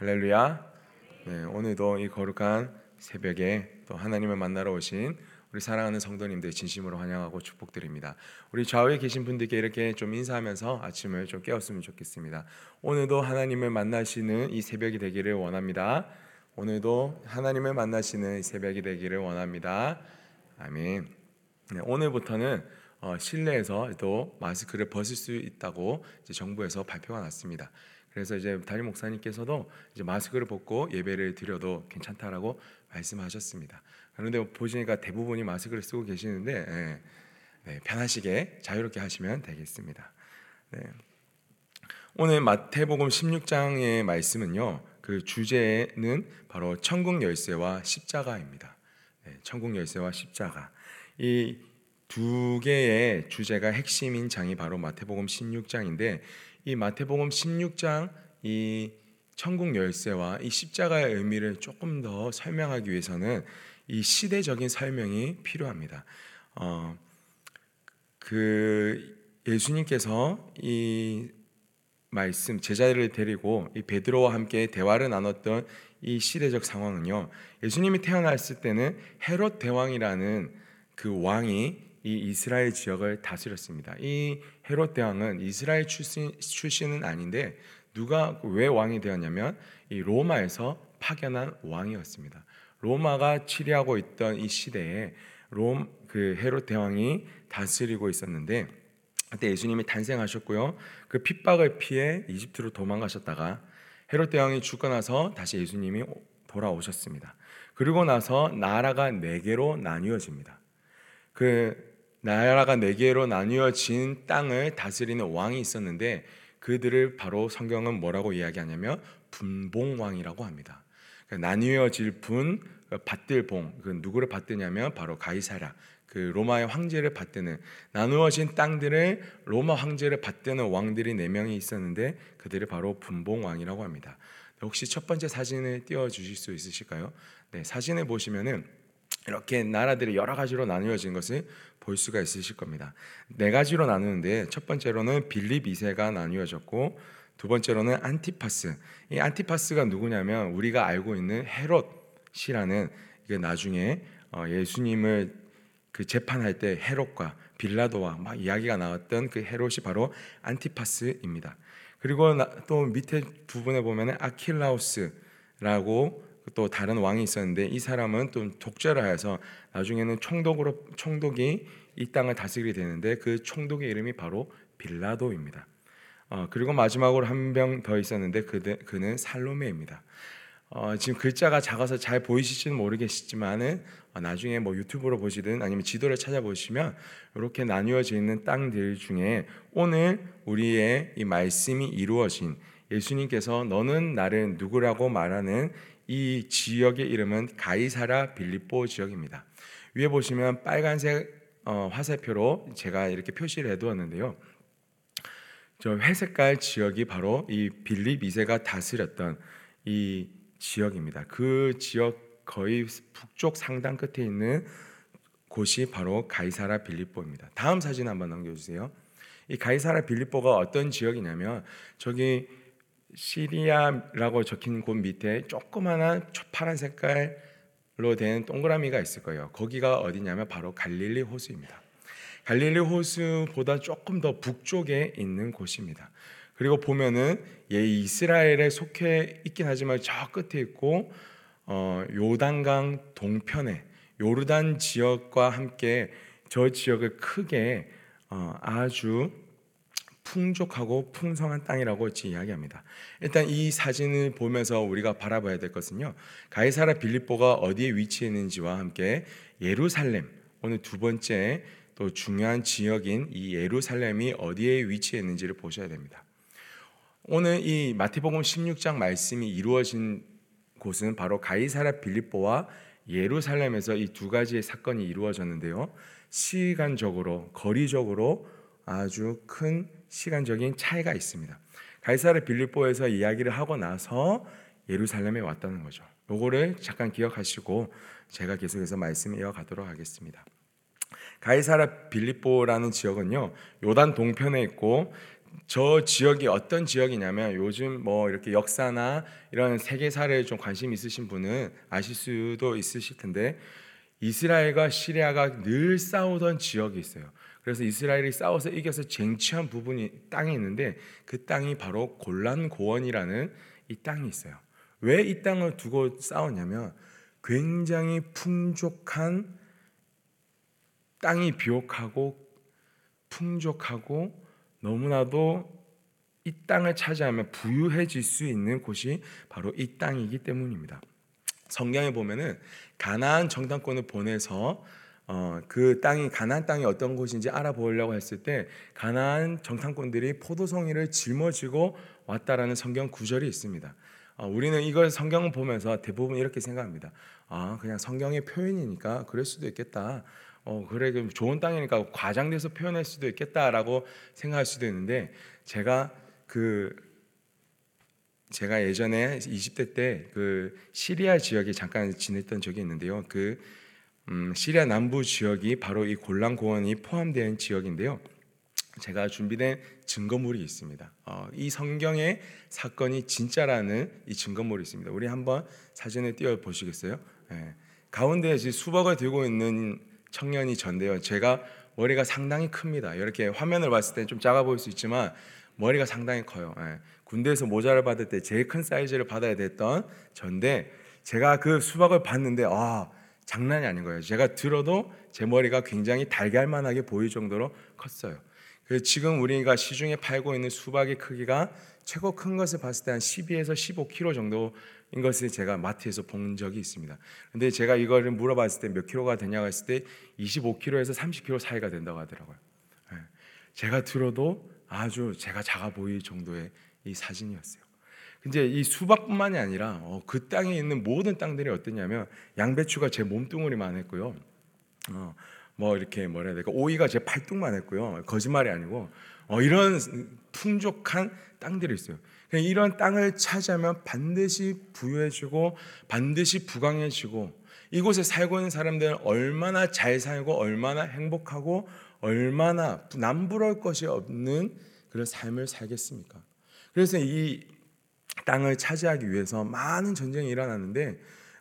할렐루야. 네, 오늘도 이 거룩한 새벽에 또 하나님을 만나러 오신 우리 사랑하는 성도님들 진심으로 환영하고 축복드립니다. 우리 좌우에 계신 분들께 이렇게 좀 인사하면서 아침을 좀 깨웠으면 좋겠습니다. 오늘도 하나님을 만나시는 이 새벽이 되기를 원합니다. 오늘도 하나님을 만나시는 이 새벽이 되기를 원합니다. 아멘. 네, 오늘부터는 어, 실내에서 또 마스크를 벗을 수 있다고 정부에서 발표가 났습니다. 그래서 이제 담임 목사님께서도 이제 마스크를 벗고 예배를 드려도 괜찮다라고 말씀하셨습니다. 그런데 보시니까 대부분이 마스크를 쓰고 계시는데 예, 네, 편하시게 자유롭게 하시면 되겠습니다. 네. 오늘 마태복음 16장의 말씀은요. 그 주제는 바로 천국 열쇠와 십자가입니다. 네, 천국 열쇠와 십자가. 이 두 개의 주제가 핵심인 장이 바로 마태복음 16장인데 이 마태복음 16장 이 천국 열쇠와 이 십자가의 의미를 조금 더 설명하기 위해서는 이 시대적인 설명이 필요합니다. 어, 그 예수님께서 이 말씀 제자들을 데리고 이 베드로와 함께 대화를 나눴던 이 시대적 상황은요. 예수님이 태어났을 때는 헤롯 대왕이라는 그 왕이 이 이스라엘 지역을 다스렸습니다. 이 헤롯 대왕은 이스라엘 출신, 출신은 아닌데 누가 왜 왕이 되었냐면 이 로마에서 파견한 왕이었습니다. 로마가 치리하고 있던 이 시대에 롬 그 헤롯 대왕이 다스리고 있었는데 그때 예수님이 탄생하셨고요. 그 핍박을 피해 이집트로 도망가셨다가 헤롯 대왕이 죽고 나서 다시 예수님이 돌아오셨습니다. 그리고 나서 나라가 네 개로 나뉘어집니다. 그 나라가 네 개로 나뉘어진 땅을 다스리는 왕이 있었는데 그들을 바로 성경은 뭐라고 이야기하냐면 분봉왕이라고 합니다. 그러니까 나뉘어질 분그 받들 봉, 그 누구를 받드냐면 바로 가이사라, 그 로마의 황제를 받드는 나누어진 땅들을 로마 황제를 받드는 왕들이 네 명이 있었는데 그들이 바로 분봉왕이라고 합니다. 혹시 첫 번째 사진을 띄워 주실 수 있으실까요? 네, 사진을 보시면은 이렇게 나라들이 여러 가지로 나누어진 것을 볼 수가 있으실 겁니다. 네 가지로 나누는데 첫 번째로는 빌립 2세가 나뉘어졌고 두 번째로는 안티파스. 이 안티파스가 누구냐면 우리가 알고 있는 헤롯이라는 이게 나중에 어, 예수님을 그 재판할 때 헤롯과 빌라도와 막 이야기가 나왔던 그 헤롯이 바로 안티파스입니다. 그리고 또 밑에 부분에 보면은 아킬라우스라고 또 다른 왕이 있었는데 이 사람은 또 독재를 하여서 나중에는 총독으로 총독이 이 땅을 다스리게 되는데 그 총독의 이름이 바로 빌라도입니다. 어, 그리고 마지막으로 한 명 더 있었는데 그 그는 살로메입니다. 어, 지금 글자가 작아서 잘 보이실지는 모르겠지만은 어, 나중에 뭐 유튜브로 보시든 아니면 지도를 찾아보시면 이렇게 나뉘어져 있는 땅들 중에 오늘 우리의 이 말씀이 이루어진 예수님께서 너는 나를 누구라고 말하는 이 지역의 이름은 가이사라 빌립보 지역입니다. 위에 보시면 빨간색 어, 화살표로 제가 이렇게 표시를 해두었는데요. 저 회색깔 지역이 바로 이 빌립 2세가 다스렸던 이 지역입니다. 그 지역 거의 북쪽 상당 끝에 있는 곳이 바로 가이사라 빌립보입니다. 다음 사진 한번 넘겨주세요. 이 가이사라 빌립보가 어떤 지역이냐면 저기 시리아라고 적힌 곳 밑에 조그마한 파란 색깔로 된 동그라미가 있을 거예요. 거기가 어디냐면 바로 갈릴리 호수입니다. 갈릴리 호수보다 조금 더 북쪽에 있는 곳입니다. 그리고 보면은 예 이스라엘에 속해 있긴 하지만 저 끝에 있고 어, 요단강 동편에 요르단 지역과 함께 저 지역을 크게 어, 아주 풍족하고 풍성한 땅이라고 이야기합니다. 일단 이 사진을 보면서 우리가 바라봐야 될 것은요. 가이사라 빌립보가 어디에 위치해 있는지와 함께 예루살렘 오늘 두 번째 또 중요한 지역인 이 예루살렘이 어디에 위치해 있는지를 보셔야 됩니다. 오늘 이 마태복음 16장 말씀이 이루어진 곳은 바로 가이사라 빌립보와 예루살렘에서 이 두 가지의 사건이 이루어졌는데요. 시간적으로 거리적으로 아주 큰 시간적인 차이가 있습니다. 가이사르 빌립보에서 이야기를 하고 나서 예루살렘에 왔다는 거죠. 요거를 잠깐 기억하시고 제가 계속해서 말씀 이어가도록 하겠습니다. 가이사라 빌립보라는 지역은요 요단 동편에 있고 저 지역이 어떤 지역이냐면 요즘 뭐 이렇게 역사나 이런 세계사를 좀 관심 있으신 분은 아실 수도 있으실 텐데 이스라엘과 시리아가 늘 싸우던 지역이 있어요. 그래서 이스라엘이 싸워서 이겨서 쟁취한 부분이 땅이 있는데 그 땅이 바로 골란 고원이라는 이 땅이 있어요. 왜 이 땅을 두고 싸웠냐면 굉장히 풍족한 땅이 비옥하고 풍족하고 너무나도 이 땅을 차지하면 부유해질 수 있는 곳이 바로 이 땅이기 때문입니다. 성경에 보면은 가나안 정탐꾼을 보내서 어, 그 땅이 가나안 땅이 어떤 곳인지 알아보려고 했을 때 가나안 정탐꾼들이 포도송이를 짊어지고 왔다라는 성경 구절이 있습니다. 어, 우리는 이걸 성경을 보면서 대부분 이렇게 생각합니다. 아 그냥 성경의 표현이니까 그럴 수도 있겠다. 어 그래 좋은 땅이니까 과장돼서 표현할 수도 있겠다라고 생각할 수도 있는데 제가 그 제가 예전에 20대 때 그 시리아 지역에 잠깐 지냈던 적이 있는데요. 그 음, 시리아 남부 지역이 바로 이 골란 고원이 포함된 지역인데요. 제가 준비된 증거물이 있습니다. 어, 이 성경의 사건이 진짜라는 이 증거물이 있습니다. 우리 한번 사진을 띄워 보시겠어요? 네. 가운데 지금 수박을 들고 있는 청년이 전데요. 제가 머리가 상당히 큽니다. 이렇게 화면을 봤을 때 좀 작아 보일 수 있지만 머리가 상당히 커요. 예. 군대에서 모자를 받을 때 제일 큰 사이즈를 받아야 됐던 전데 제가 그 수박을 봤는데 아 장난이 아닌 거예요. 제가 들어도 제 머리가 굉장히 달걀만하게 보일 정도로 컸어요. 그래서 지금 우리가 시중에 팔고 있는 수박의 크기가 최고 큰 것을 봤을 때 한 12에서 15kg 정도 인 것을 제가 마트에서 본 적이 있습니다. 근데 제가 이거를 물어봤을 때 몇 킬로가 되냐고 했을 때 25킬로에서 30킬로 사이가 된다고 하더라고요. 예. 제가 들어도 아주 제가 작아 보일 정도의 이 사진이었어요. 근데 이 수박뿐만이 아니라 어, 그 땅에 있는 모든 땅들이 어땠냐면 양배추가 제 몸뚱어리만 했고요. 어, 뭐 이렇게 뭐라 해야 될까 오이가 제 팔뚝만 했고요. 거짓말이 아니고 어, 이런 풍족한 땅들이 있어요. 이런 땅을 차지하면 반드시 부유해지고 반드시 부강해지고 이곳에 살고 있는 사람들은 얼마나 잘 살고 얼마나 행복하고 얼마나 남부러울 것이 없는 그런 삶을 살겠습니까? 그래서 이 땅을 차지하기 위해서 많은 전쟁이 일어났는데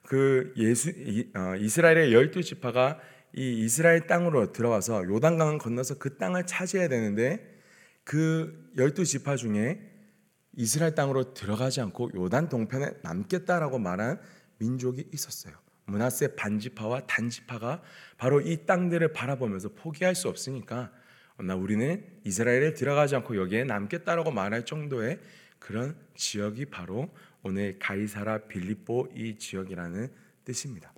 그 예수 어, 이스라엘의 열두 지파가 이 이스라엘 땅으로 들어와서 요단강을 건너서 그 땅을 차지해야 되는데 그 열두 지파 중에 이스라엘 땅으로 들어가지 않고 요단 동편에 남겠다라고 말한 민족이 있었어요. 문하세 반지파와 단지파가 바로 이 땅들을 바라보면서 포기할 수 없으니까 나 우리는 이스라엘에 들어가지 않고 여기에 남겠다라고 말할 정도의 그런 지역이 바로 오늘 가이사라 빌립보 이 지역이라는 뜻입니다.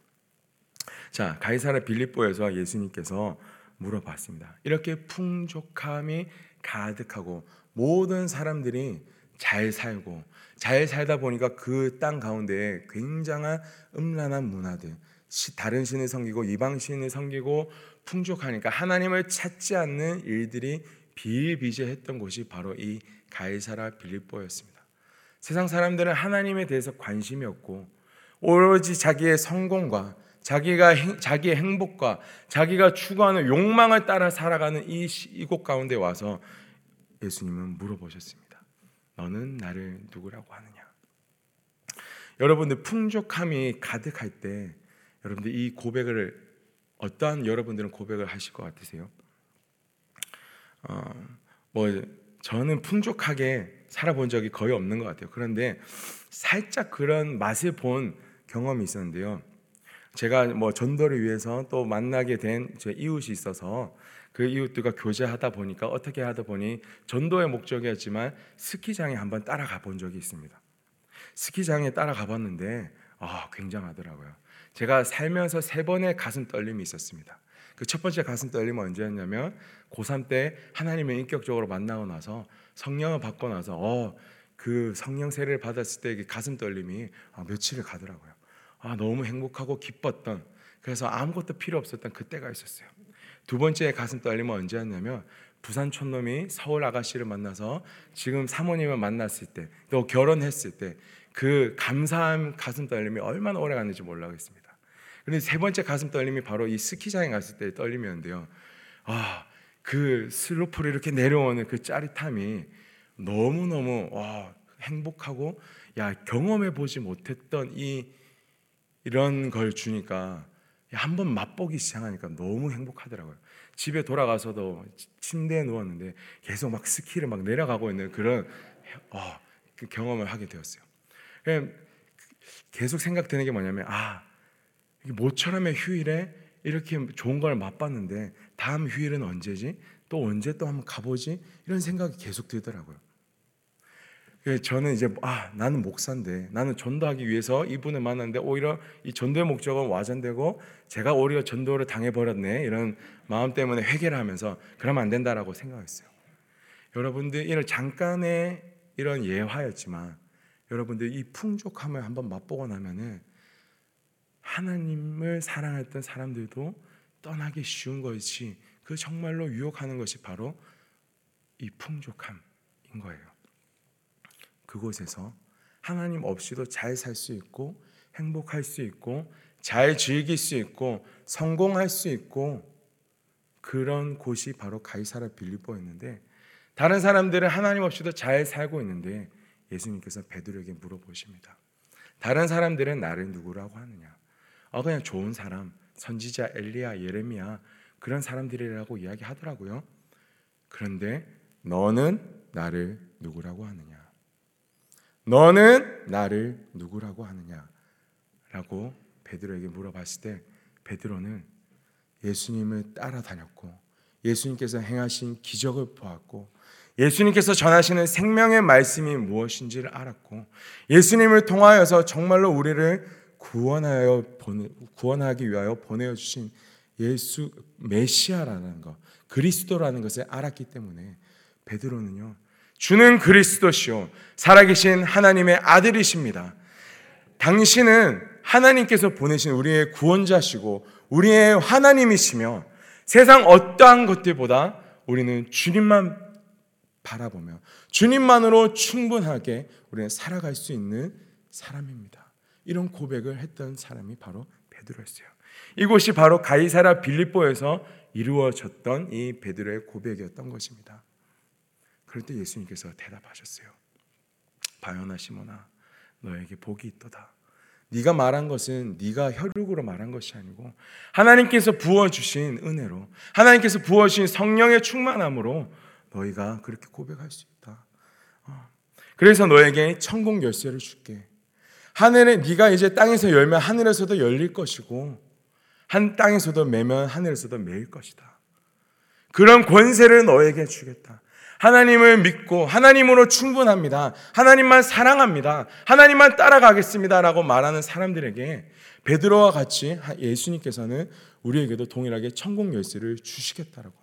자, 가이사라 빌립보에서 예수님께서 물어봤습니다. 이렇게 풍족함이 가득하고 모든 사람들이 잘 살고 잘 살다 보니까 그 땅 가운데에 굉장한 음란한 문화들 다른 신을 섬기고 이방 신을 섬기고 풍족하니까 하나님을 찾지 않는 일들이 비일비재했던 곳이 바로 이 가이사라 빌립보였습니다. 세상 사람들은 하나님에 대해서 관심이 없고 오로지 자기의 성공과 자기가 자기의 행복과 자기가 추구하는 욕망을 따라 살아가는 이 이곳 가운데 와서 예수님은 물어보셨습니다. 너는 나를 누구라고 하느냐? 여러분들 풍족함이 가득할 때 여러분들 이 고백을 어떠한 여러분들은 고백을 하실 것 같으세요? 어, 뭐 저는 풍족하게 살아본 적이 거의 없는 것 같아요. 그런데 살짝 그런 맛을 본 경험이 있었는데요. 제가 뭐 전도를 위해서 또 만나게 된 제 이웃이 있어서 그 이웃들과 교제하다 보니까 어떻게 하다 보니 전도의 목적이었지만 스키장에 한번 따라가 본 적이 있습니다. 스키장에 따라가 봤는데 아, 굉장하더라고요. 제가 살면서 세 번의 가슴 떨림이 있었습니다. 그 첫 번째 가슴 떨림은 언제였냐면 고3 때 하나님을 인격적으로 만나고 나서 성령을 받고 나서 어, 그 성령 세례를 받았을 때 가슴 떨림이 아, 며칠을 가더라고요. 아, 너무 행복하고 기뻤던 그래서 아무것도 필요 없었던 그때가 있었어요. 두 번째 가슴 떨림은 언제였냐면 부산 촌놈이 서울 아가씨를 만나서 지금 사모님을 만났을 때 또 결혼했을 때 그 감사한 가슴 떨림이 얼마나 오래 갔는지 몰라겠습니다. 그런데 세 번째 가슴 떨림이 바로 이 스키장에 갔을 때 떨림이었는데요. 아, 그 슬로프를 이렇게 내려오는 그 짜릿함이 너무 너무 와 행복하고 야 경험해 보지 못했던 이 이런 걸 주니까 한 번 맛보기 시작하니까 너무 행복하더라고요. 집에 돌아가서도 침대에 누웠는데 계속 막 스키를 막 내려가고 있는 그런 어, 그 경험을 하게 되었어요. 계속 생각되는 게 뭐냐면 아 모처럼의 휴일에 이렇게 좋은 걸 맛봤는데 다음 휴일은 언제지? 또 언제 또 한번 가보지? 이런 생각이 계속 들더라고요. 저는 이제 아 나는 목사인데 나는 전도하기 위해서 이분을 만났는데 오히려 이 전도의 목적은 와전되고 제가 오히려 전도를 당해버렸네 이런 마음 때문에 회개를 하면서 그러면 안 된다라고 생각했어요. 여러분들 이런 잠깐의 이런 예화였지만 여러분들 이 풍족함을 한번 맛보고 나면은 하나님을 사랑했던 사람들도 떠나기 쉬운 것이 그 정말로 유혹하는 것이 바로 이 풍족함인 거예요. 그곳에서 하나님 없이도 잘 살 수 있고 행복할 수 있고 잘 즐길 수 있고 성공할 수 있고 그런 곳이 바로 가이사라 빌립보였는데 다른 사람들은 하나님 없이도 잘 살고 있는데 예수님께서 베드로에게 물어보십니다. 다른 사람들은 나를 누구라고 하느냐? 어 그냥 좋은 사람, 선지자 엘리야, 예레미야 그런 사람들이라고 이야기하더라고요. 그런데 너는 나를 누구라고 하느냐? 너는 나를 누구라고 하느냐? 라고 베드로에게 물어봤을 때 베드로는 예수님을 따라다녔고 예수님께서 행하신 기적을 보았고 예수님께서 전하시는 생명의 말씀이 무엇인지를 알았고 예수님을 통하여서 정말로 우리를 구원하여 보내, 구원하기 위하여 보내어 주신 예수 메시아라는 것, 그리스도라는 것을 알았기 때문에 베드로는요. 주는 그리스도시요 살아계신 하나님의 아들이십니다. 당신은 하나님께서 보내신 우리의 구원자시고 우리의 하나님이시며 세상 어떠한 것들보다 우리는 주님만 바라보며 주님만으로 충분하게 우리는 살아갈 수 있는 사람입니다. 이런 고백을 했던 사람이 바로 베드로였어요. 이곳이 바로 가이사라 빌립보에서 이루어졌던 이 베드로의 고백이었던 것입니다. 그럴 때 예수님께서 대답하셨어요. 바요나 시모나 너에게 복이 있도다. 네가 말한 것은 네가 혈육으로 말한 것이 아니고 하나님께서 부어 주신 은혜로 하나님께서 부어 주신 성령의 충만함으로 너희가 그렇게 고백할 수 있다. 어. 그래서 너에게 천국 열쇠를 줄게. 하늘에 네가 이제 땅에서 열면 하늘에서도 열릴 것이고 한 땅에서도 매면 하늘에서도 매일 것이다. 그런 권세를 너에게 주겠다. 하나님을 믿고 하나님으로 충분합니다. 하나님만 사랑합니다. 하나님만 따라가겠습니다라고 말하는 사람들에게 베드로와 같이 예수님께서는 우리에게도 동일하게 천국 열쇠를 주시겠다라고.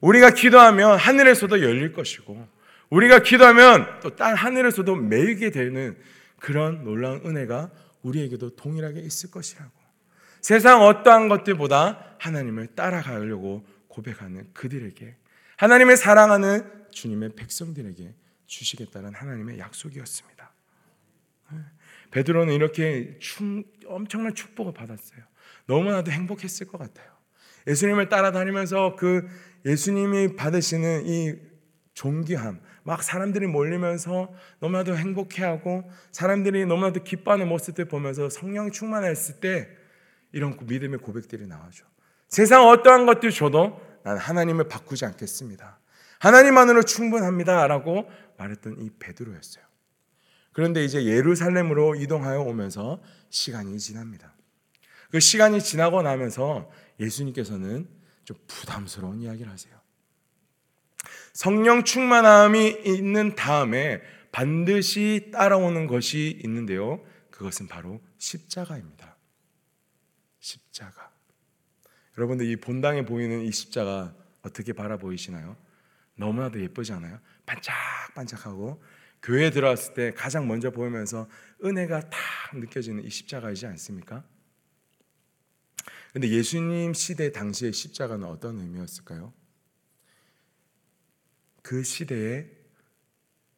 우리가 기도하면 하늘에서도 열릴 것이고 우리가 기도하면 또땅 하늘에서도 매이게 되는 그런 놀라운 은혜가 우리에게도 동일하게 있을 것이라고. 세상 어떠한 것들보다 하나님을 따라가려고 고백하는 그들에게 하나님의 사랑하는 주님의 백성들에게 주시겠다는 하나님의 약속이었습니다. 베드로는 이렇게 충, 엄청난 축복을 받았어요. 너무나도 행복했을 것 같아요. 예수님을 따라다니면서 그 예수님이 받으시는 이 존귀함, 막 사람들이 몰리면서 너무나도 행복해하고 사람들이 너무나도 기뻐하는 모습들 보면서 성령 충만했을 때 이런 믿음의 고백들이 나와죠. 세상 어떠한 것들 줘도 난 하나님을 바꾸지 않겠습니다. 하나님만으로 충분합니다라고 말했던 이 베드로였어요. 그런데 이제 예루살렘으로 이동하여 오면서 시간이 지납니다. 그 시간이 지나고 나면서 예수님께서는 좀 부담스러운 이야기를 하세요. 성령 충만함이 있는 다음에 반드시 따라오는 것이 있는데요. 그것은 바로 십자가입니다. 십자가. 여러분들 이 본당에 보이는 이 십자가 어떻게 바라보이시나요? 너무나도 예쁘지 않아요? 반짝반짝하고 교회에 들어왔을 때 가장 먼저 보이면서 은혜가 탁 느껴지는 이 십자가이지 않습니까? 근데 예수님 시대 당시의 십자가는 어떤 의미였을까요? 그 시대에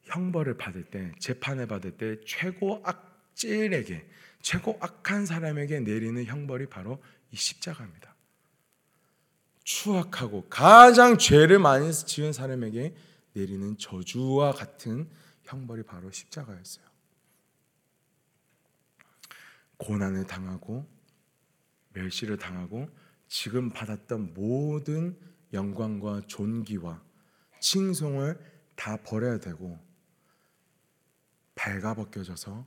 형벌을 받을 때, 재판을 받을 때 최고 악질에게, 최고 악한 사람에게 내리는 형벌이 바로 이 십자가입니다. 추악하고 가장 죄를 많이 지은 사람에게 내리는 저주와 같은 형벌이 바로 십자가였어요. 고난을 당하고 멸시를 당하고 지금 받았던 모든 영광과 존귀와 칭송을 다 버려야 되고 발가벗겨져서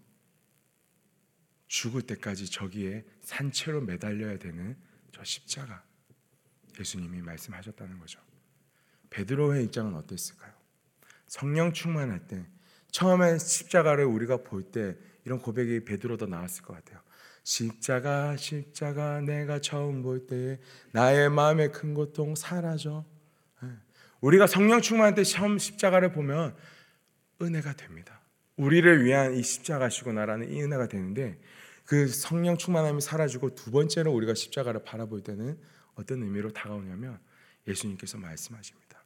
죽을 때까지 저기에 산채로 매달려야 되는 저 십자가 예수님이 말씀하셨다는 거죠. 베드로의 입장은 어땠을까요? 성령 충만할 때 처음에 십자가를 우리가 볼 때 이런 고백이 베드로도 나왔을 것 같아요. 십자가 십자가 내가 처음 볼때 나의 마음의 큰 고통 사라져. 예. 우리가 성령 충만할 때 처음 십자가를 보면 은혜가 됩니다. 우리를 위한 이 십자가시구나라는 이 은혜가 되는데 그 성령 충만함이 사라지고 두 번째로 우리가 십자가를 바라볼 때는 어떤 의미로 다가오냐면 예수님께서 말씀하십니다.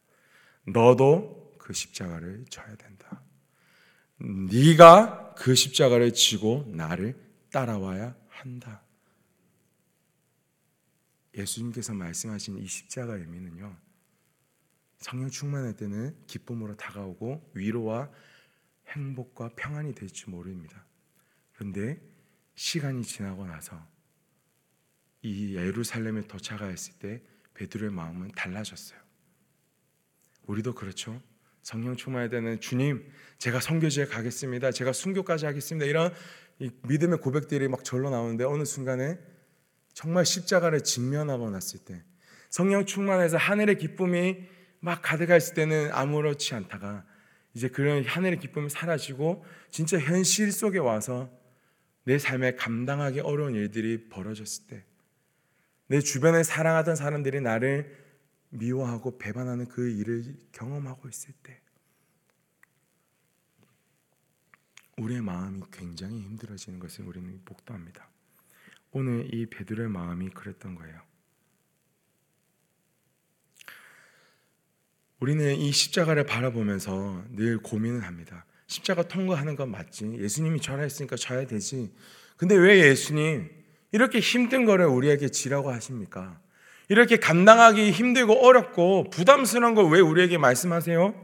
너도 그 십자가를 져야 된다. 네가 그 십자가를 지고 나를 따라와야 한다. 예수님께서 말씀하신 이 십자가 의미는요. 성령 충만할 때는 기쁨으로 다가오고 위로와 행복과 평안이 될지 모릅니다. 그런데 시간이 지나고 나서 이 예루살렘에 도착하였을 때 베드로의 마음은 달라졌어요. 우리도 그렇죠. 성령 충만할 때는 주님, 제가 선교지에 가겠습니다. 제가 순교까지 하겠습니다. 이런 믿음의 고백들이 막 절로 나오는데 어느 순간에 정말 십자가를 직면하고 났을 때 성령 충만해서 하늘의 기쁨이 막 가득했을 때는 아무렇지 않다가 이제 그런 하늘의 기쁨이 사라지고 진짜 현실 속에 와서 내 삶에 감당하기 어려운 일들이 벌어졌을 때 내 주변에 사랑하던 사람들이 나를 미워하고 배반하는 그 일을 경험하고 있을 때 우리의 마음이 굉장히 힘들어지는 것을 우리는 복도합니다. 오늘 이 베드로의 마음이 그랬던 거예요. 우리는 이 십자가를 바라보면서 늘 고민을 합니다. 십자가 통과하는 건 맞지. 예수님이 절하했으니까 져야 되지. 근데 왜 예수님 이렇게 힘든 거를 우리에게 지라고 하십니까? 이렇게 감당하기 힘들고 어렵고 부담스러운 걸 왜 우리에게 말씀하세요?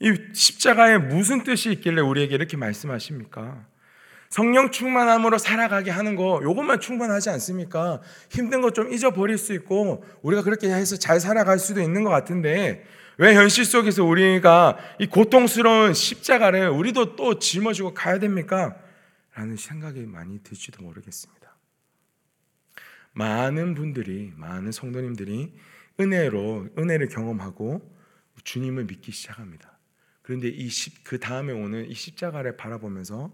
이 십자가에 무슨 뜻이 있길래 우리에게 이렇게 말씀하십니까? 성령 충만함으로 살아가게 하는 거 요것만 충분하지 않습니까? 힘든 거 좀 잊어버릴 수 있고 우리가 그렇게 해서 잘 살아갈 수도 있는 것 같은데 왜 현실 속에서 우리가 이 고통스러운 십자가를 우리도 또 짊어지고 가야 됩니까? 라는 생각이 많이 들지도 모르겠습니다. 많은 분들이 많은 성도님들이 은혜로 은혜를 경험하고 주님을 믿기 시작합니다. 그런데 이그 다음에 오는 이 십자가를 바라보면서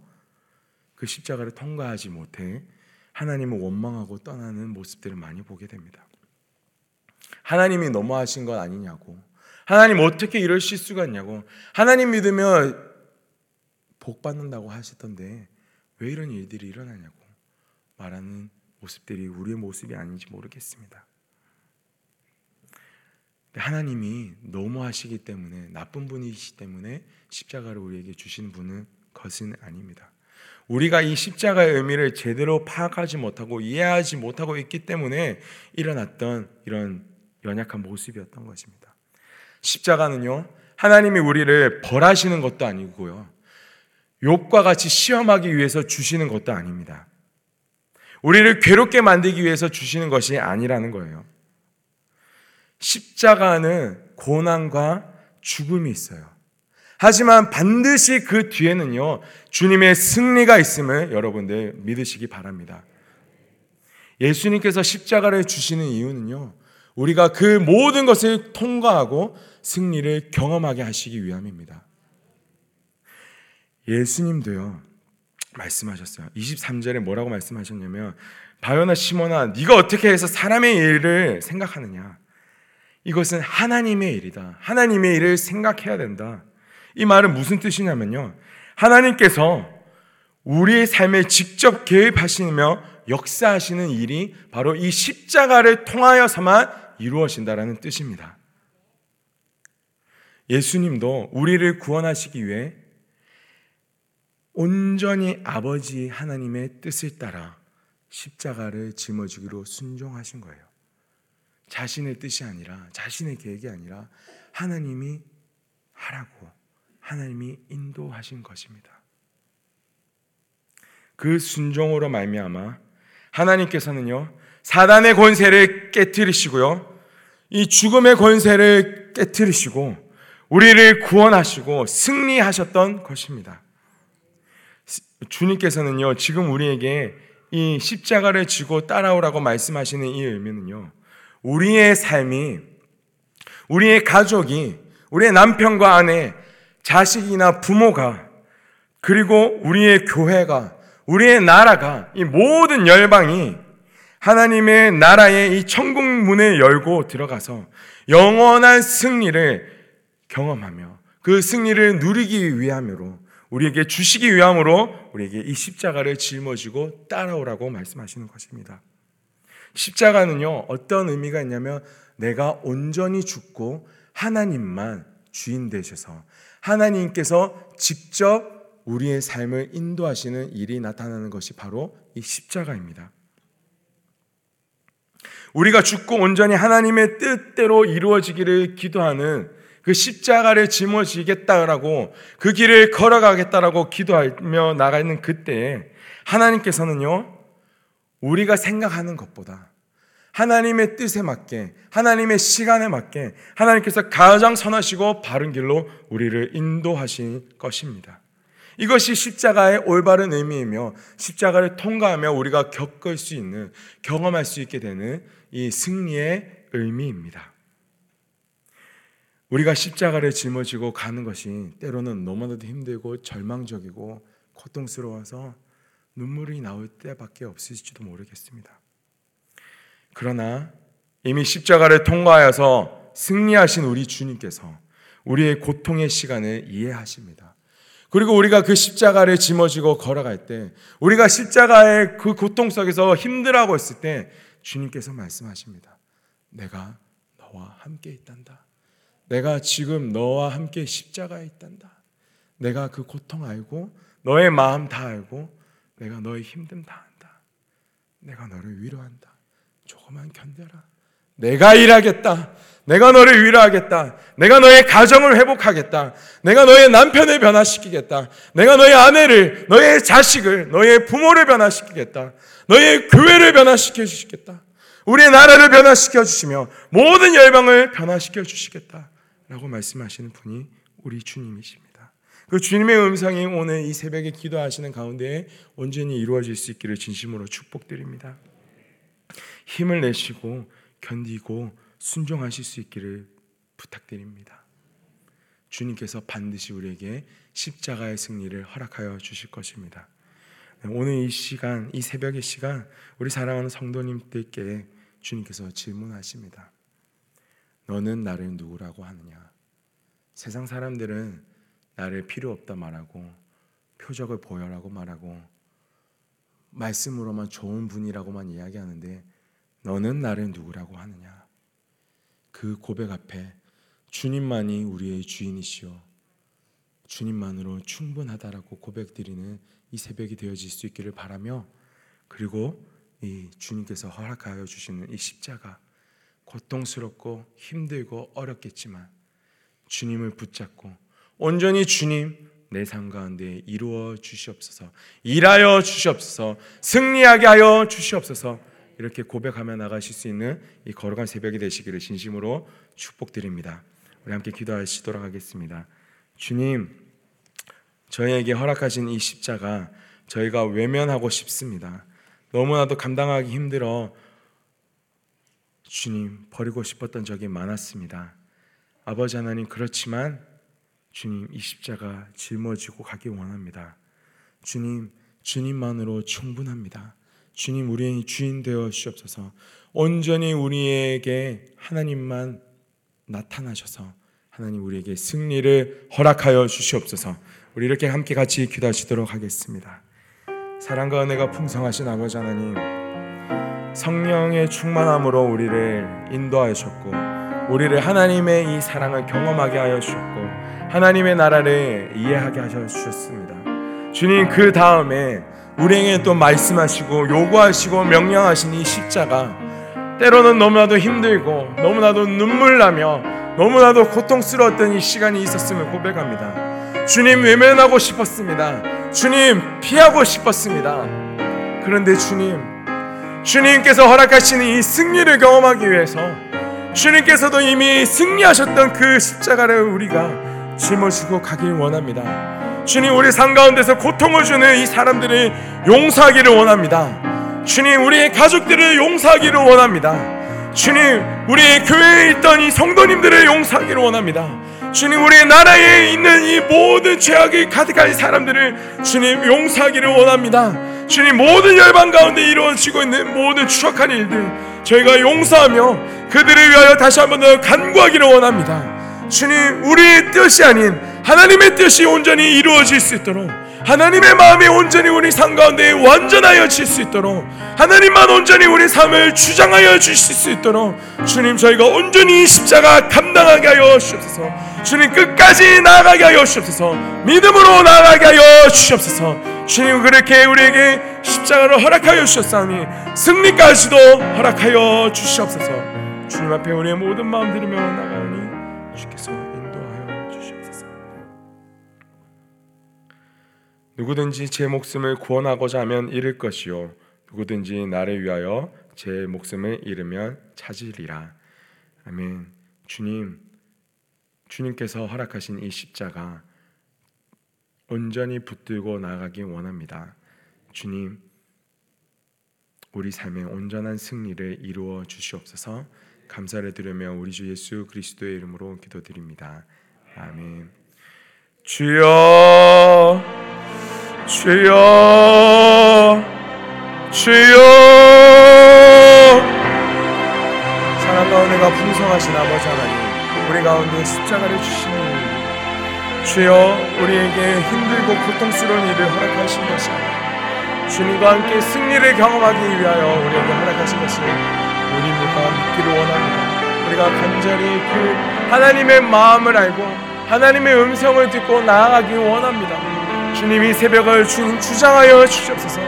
그 십자가를 통과하지 못해 하나님을 원망하고 떠나는 모습들을 많이 보게 됩니다. 하나님이 너무하신 것 아니냐고. 하나님 어떻게 이러실 수가 있냐고. 하나님 믿으면 복 받는다고 하시던데 왜 이런 일들이 일어나냐고 말하는 모습들이 우리의 모습이 아닌지 모르겠습니다. 하나님이 너무하시기 때문에 나쁜 분이시기 때문에 십자가를 우리에게 주신 분은 것은 아닙니다. 우리가 이 십자가의 의미를 제대로 파악하지 못하고 이해하지 못하고 있기 때문에 일어났던 이런 연약한 모습이었던 것입니다. 십자가는요 하나님이 우리를 벌하시는 것도 아니고요 욕과 같이 시험하기 위해서 주시는 것도 아닙니다. 우리를 괴롭게 만들기 위해서 주시는 것이 아니라는 거예요. 십자가는 고난과 죽음이 있어요. 하지만 반드시 그 뒤에는요, 주님의 승리가 있음을 여러분들 믿으시기 바랍니다. 예수님께서 십자가를 주시는 이유는요, 우리가 그 모든 것을 통과하고 승리를 경험하게 하시기 위함입니다. 예수님도요, 말씀하셨어요. 23절에 뭐라고 말씀하셨냐면, 바요나 시모나, 네가 어떻게 해서 사람의 일을 생각하느냐? 이것은 하나님의 일이다. 하나님의 일을 생각해야 된다. 이 말은 무슨 뜻이냐면요. 하나님께서 우리의 삶에 직접 개입하시며 역사하시는 일이 바로 이 십자가를 통하여서만 이루어진다라는 뜻입니다. 예수님도 우리를 구원하시기 위해 온전히 아버지 하나님의 뜻을 따라 십자가를 짊어지기로 순종하신 거예요. 자신의 뜻이 아니라 자신의 계획이 아니라 하나님이 하라고 하나님이 인도하신 것입니다. 그 순종으로 말미암아 하나님께서는요 사단의 권세를 깨뜨리시고요 이 죽음의 권세를 깨뜨리시고 우리를 구원하시고 승리하셨던 것입니다. 주님께서는요 지금 우리에게 이 십자가를 지고 따라오라고 말씀하시는 이 의미는요 우리의 삶이 우리의 가족이 우리의 남편과 아내 자식이나 부모가 그리고 우리의 교회가 우리의 나라가 이 모든 열방이 하나님의 나라의 이 천국 문을 열고 들어가서 영원한 승리를 경험하며 그 승리를 누리기 위함으로 우리에게 주시기 위함으로 우리에게 이 십자가를 짊어지고 따라오라고 말씀하시는 것입니다. 십자가는요, 어떤 의미가 있냐면 내가 온전히 죽고 하나님만 주인 되셔서 하나님께서 직접 우리의 삶을 인도하시는 일이 나타나는 것이 바로 이 십자가입니다. 우리가 죽고 온전히 하나님의 뜻대로 이루어지기를 기도하는 그 십자가를 짊어지겠다라고 그 길을 걸어가겠다라고 기도하며 나가는 그때에 하나님께서는요, 우리가 생각하는 것보다 하나님의 뜻에 맞게, 하나님의 시간에 맞게 하나님께서 가장 선하시고 바른 길로 우리를 인도하신 것입니다. 이것이 십자가의 올바른 의미이며 십자가를 통과하며 우리가 겪을 수 있는 경험할 수 있게 되는 이 승리의 의미입니다. 우리가 십자가를 짊어지고 가는 것이 때로는 너무나도 힘들고 절망적이고 고통스러워서 눈물이 나올 때밖에 없을지도 모르겠습니다. 그러나 이미 십자가를 통과하여서 승리하신 우리 주님께서 우리의 고통의 시간을 이해하십니다. 그리고 우리가 그 십자가를 짊어지고 걸어갈 때, 우리가 십자가의 그 고통 속에서 힘들어하고 있을 때, 주님께서 말씀하십니다. 내가 너와 함께 있단다. 내가 지금 너와 함께 십자가에 있단다. 내가 그 고통 알고, 너의 마음 다 알고, 내가 너의 힘듦 다 안다. 내가 너를 위로한다. 조금만 견뎌라. 내가 일하겠다. 내가 너를 위로하겠다. 내가 너의 가정을 회복하겠다. 내가 너의 남편을 변화시키겠다. 내가 너의 아내를, 너의 자식을, 너의 부모를 변화시키겠다. 너의 교회를 변화시켜 주시겠다. 우리의 나라를 변화시켜 주시며 모든 열방을 변화시켜 주시겠다. 라고 말씀하시는 분이 우리 주님이십니다. 그 주님의 음성이 오늘 이 새벽에 기도하시는 가운데 온전히 이루어질 수 있기를 진심으로 축복드립니다. 힘을 내시고 견디고 순종하실 수 있기를 부탁드립니다. 주님께서 반드시 우리에게 십자가의 승리를 허락하여 주실 것입니다. 오늘 이 시간, 이 새벽의 시간, 우리 사랑하는 성도님들께 주님께서 질문하십니다. 너는 나를 누구라고 하느냐? 세상 사람들은 나를 필요 없다 말하고 표적을 보여라고 말하고 말씀으로만 좋은 분이라고만 이야기하는데 너는 나를 누구라고 하느냐? 그 고백 앞에 주님만이 우리의 주인이시오. 주님만으로 충분하다라고 고백드리는 이 새벽이 되어질 수 있기를 바라며 그리고 이 주님께서 허락하여 주시는 이 십자가 고통스럽고 힘들고 어렵겠지만 주님을 붙잡고 온전히 주님 내 삶 가운데 이루어 주시옵소서 일하여 주시옵소서 승리하게 하여 주시옵소서 이렇게 고백하며 나가실 수 있는 이 거룩한 새벽이 되시기를 진심으로 축복드립니다. 우리 함께 기도하시도록 하겠습니다. 주님, 저희에게 허락하신 이 십자가 저희가 외면하고 싶습니다. 너무나도 감당하기 힘들어 주님 버리고 싶었던 적이 많았습니다. 아버지 하나님 그렇지만 주님 이 십자가 짊어지고 가기 원합니다. 주님 주님만으로 충분합니다. 주님 우리의 주인 되어 주옵소서. 온전히 우리에게 하나님만 나타나셔서 하나님 우리에게 승리를 허락하여 주시옵소서. 우리 이렇게 함께 같이 기도하시도록 하겠습니다. 사랑과 은혜가 풍성하신 아버지 하나님, 성령의 충만함으로 우리를 인도하셨고, 우리를 하나님의 이 사랑을 경험하게 하여 주셨고, 하나님의 나라를 이해하게 하셔 주셨습니다. 주님 그 다음에 우리에게 또 말씀하시고 요구하시고 명령하신 이 십자가 때로는 너무나도 힘들고 너무나도 눈물 나며 너무나도 고통스러웠던 이 시간이 있었음을 고백합니다. 주님 외면하고 싶었습니다. 주님 피하고 싶었습니다. 그런데 주님, 주님께서 허락하시는 이 승리를 경험하기 위해서 주님께서도 이미 승리하셨던 그 십자가를 우리가 짊어지고 가길 원합니다. 주님 우리 삶 가운데서 고통을 주는 이 사람들을 용서하기를 원합니다. 주님 우리의 가족들을 용서하기를 원합니다. 주님, 우리 교회에 있던 이 성도님들을 용서하기를 원합니다. 주님, 우리 나라에 있는 이 모든 죄악이 가득한 사람들을 주님 용서하기를 원합니다. 주님, 모든 열방 가운데 이루어지고 있는 모든 추악한 일들 저희가 용서하며 그들을 위하여 다시 한번 더 간구하기를 원합니다. 주님, 우리의 뜻이 아닌 하나님의 뜻이 온전히 이루어질 수 있도록 하나님의 마음이 온전히 우리 삶 가운데 완전하여 질 수 있도록 하나님만 온전히 우리 삶을 주장하여 주실 수 있도록 주님 저희가 온전히 십자가 감당하게 하여 주옵소서. 주님 끝까지 나아가게 하여 주옵소서. 믿음으로 나아가게 하여 주옵소서. 주님 그렇게 우리에게 십자가를 허락하여 주셨사니 승리까지도 허락하여 주시옵소서. 주님 앞에 우리의 모든 마음 들으며 나가오니 주께서 누구든지 제 목숨을 구원하고자 하면 잃을 것이요 누구든지 나를 위하여 제 목숨을 잃으면 찾으리라. 아멘. 주님 주님께서 허락하신 이 십자가 온전히 붙들고 나가기 원합니다. 주님 우리 삶의 온전한 승리를 이루어 주시옵소서. 감사를 드리며 우리 주 예수 그리스도의 이름으로 기도드립니다. 아멘. 주여 주여 주여. 사랑 가운데가 풍성하신 아버지 하나님 우리 가운데 십자가를 주시는 주여 우리에게 힘들고 고통스러운 일을 허락하신 것이 주님과 함께 승리를 경험하기 위하여 우리에게 허락하신 것을 우리가 믿기를 원합니다. 우리가 간절히 그 하나님의 마음을 알고 하나님의 음성을 듣고 나아가기 원합니다 주님 이 새벽을 주님 주장하여 주시옵소서.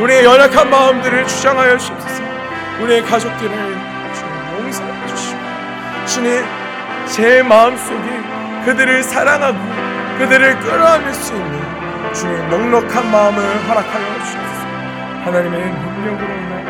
우리의 연약한 마음들을 주장하여 주시옵소서. 우리의 가족들을 주님 용서해 주시고 주님 제 마음속에 그들을 사랑하고 그들을 끌어안을 수 있는 주님 넉넉한 마음을 허락하여 주시옵소서. 하나님의 능력으로 인하여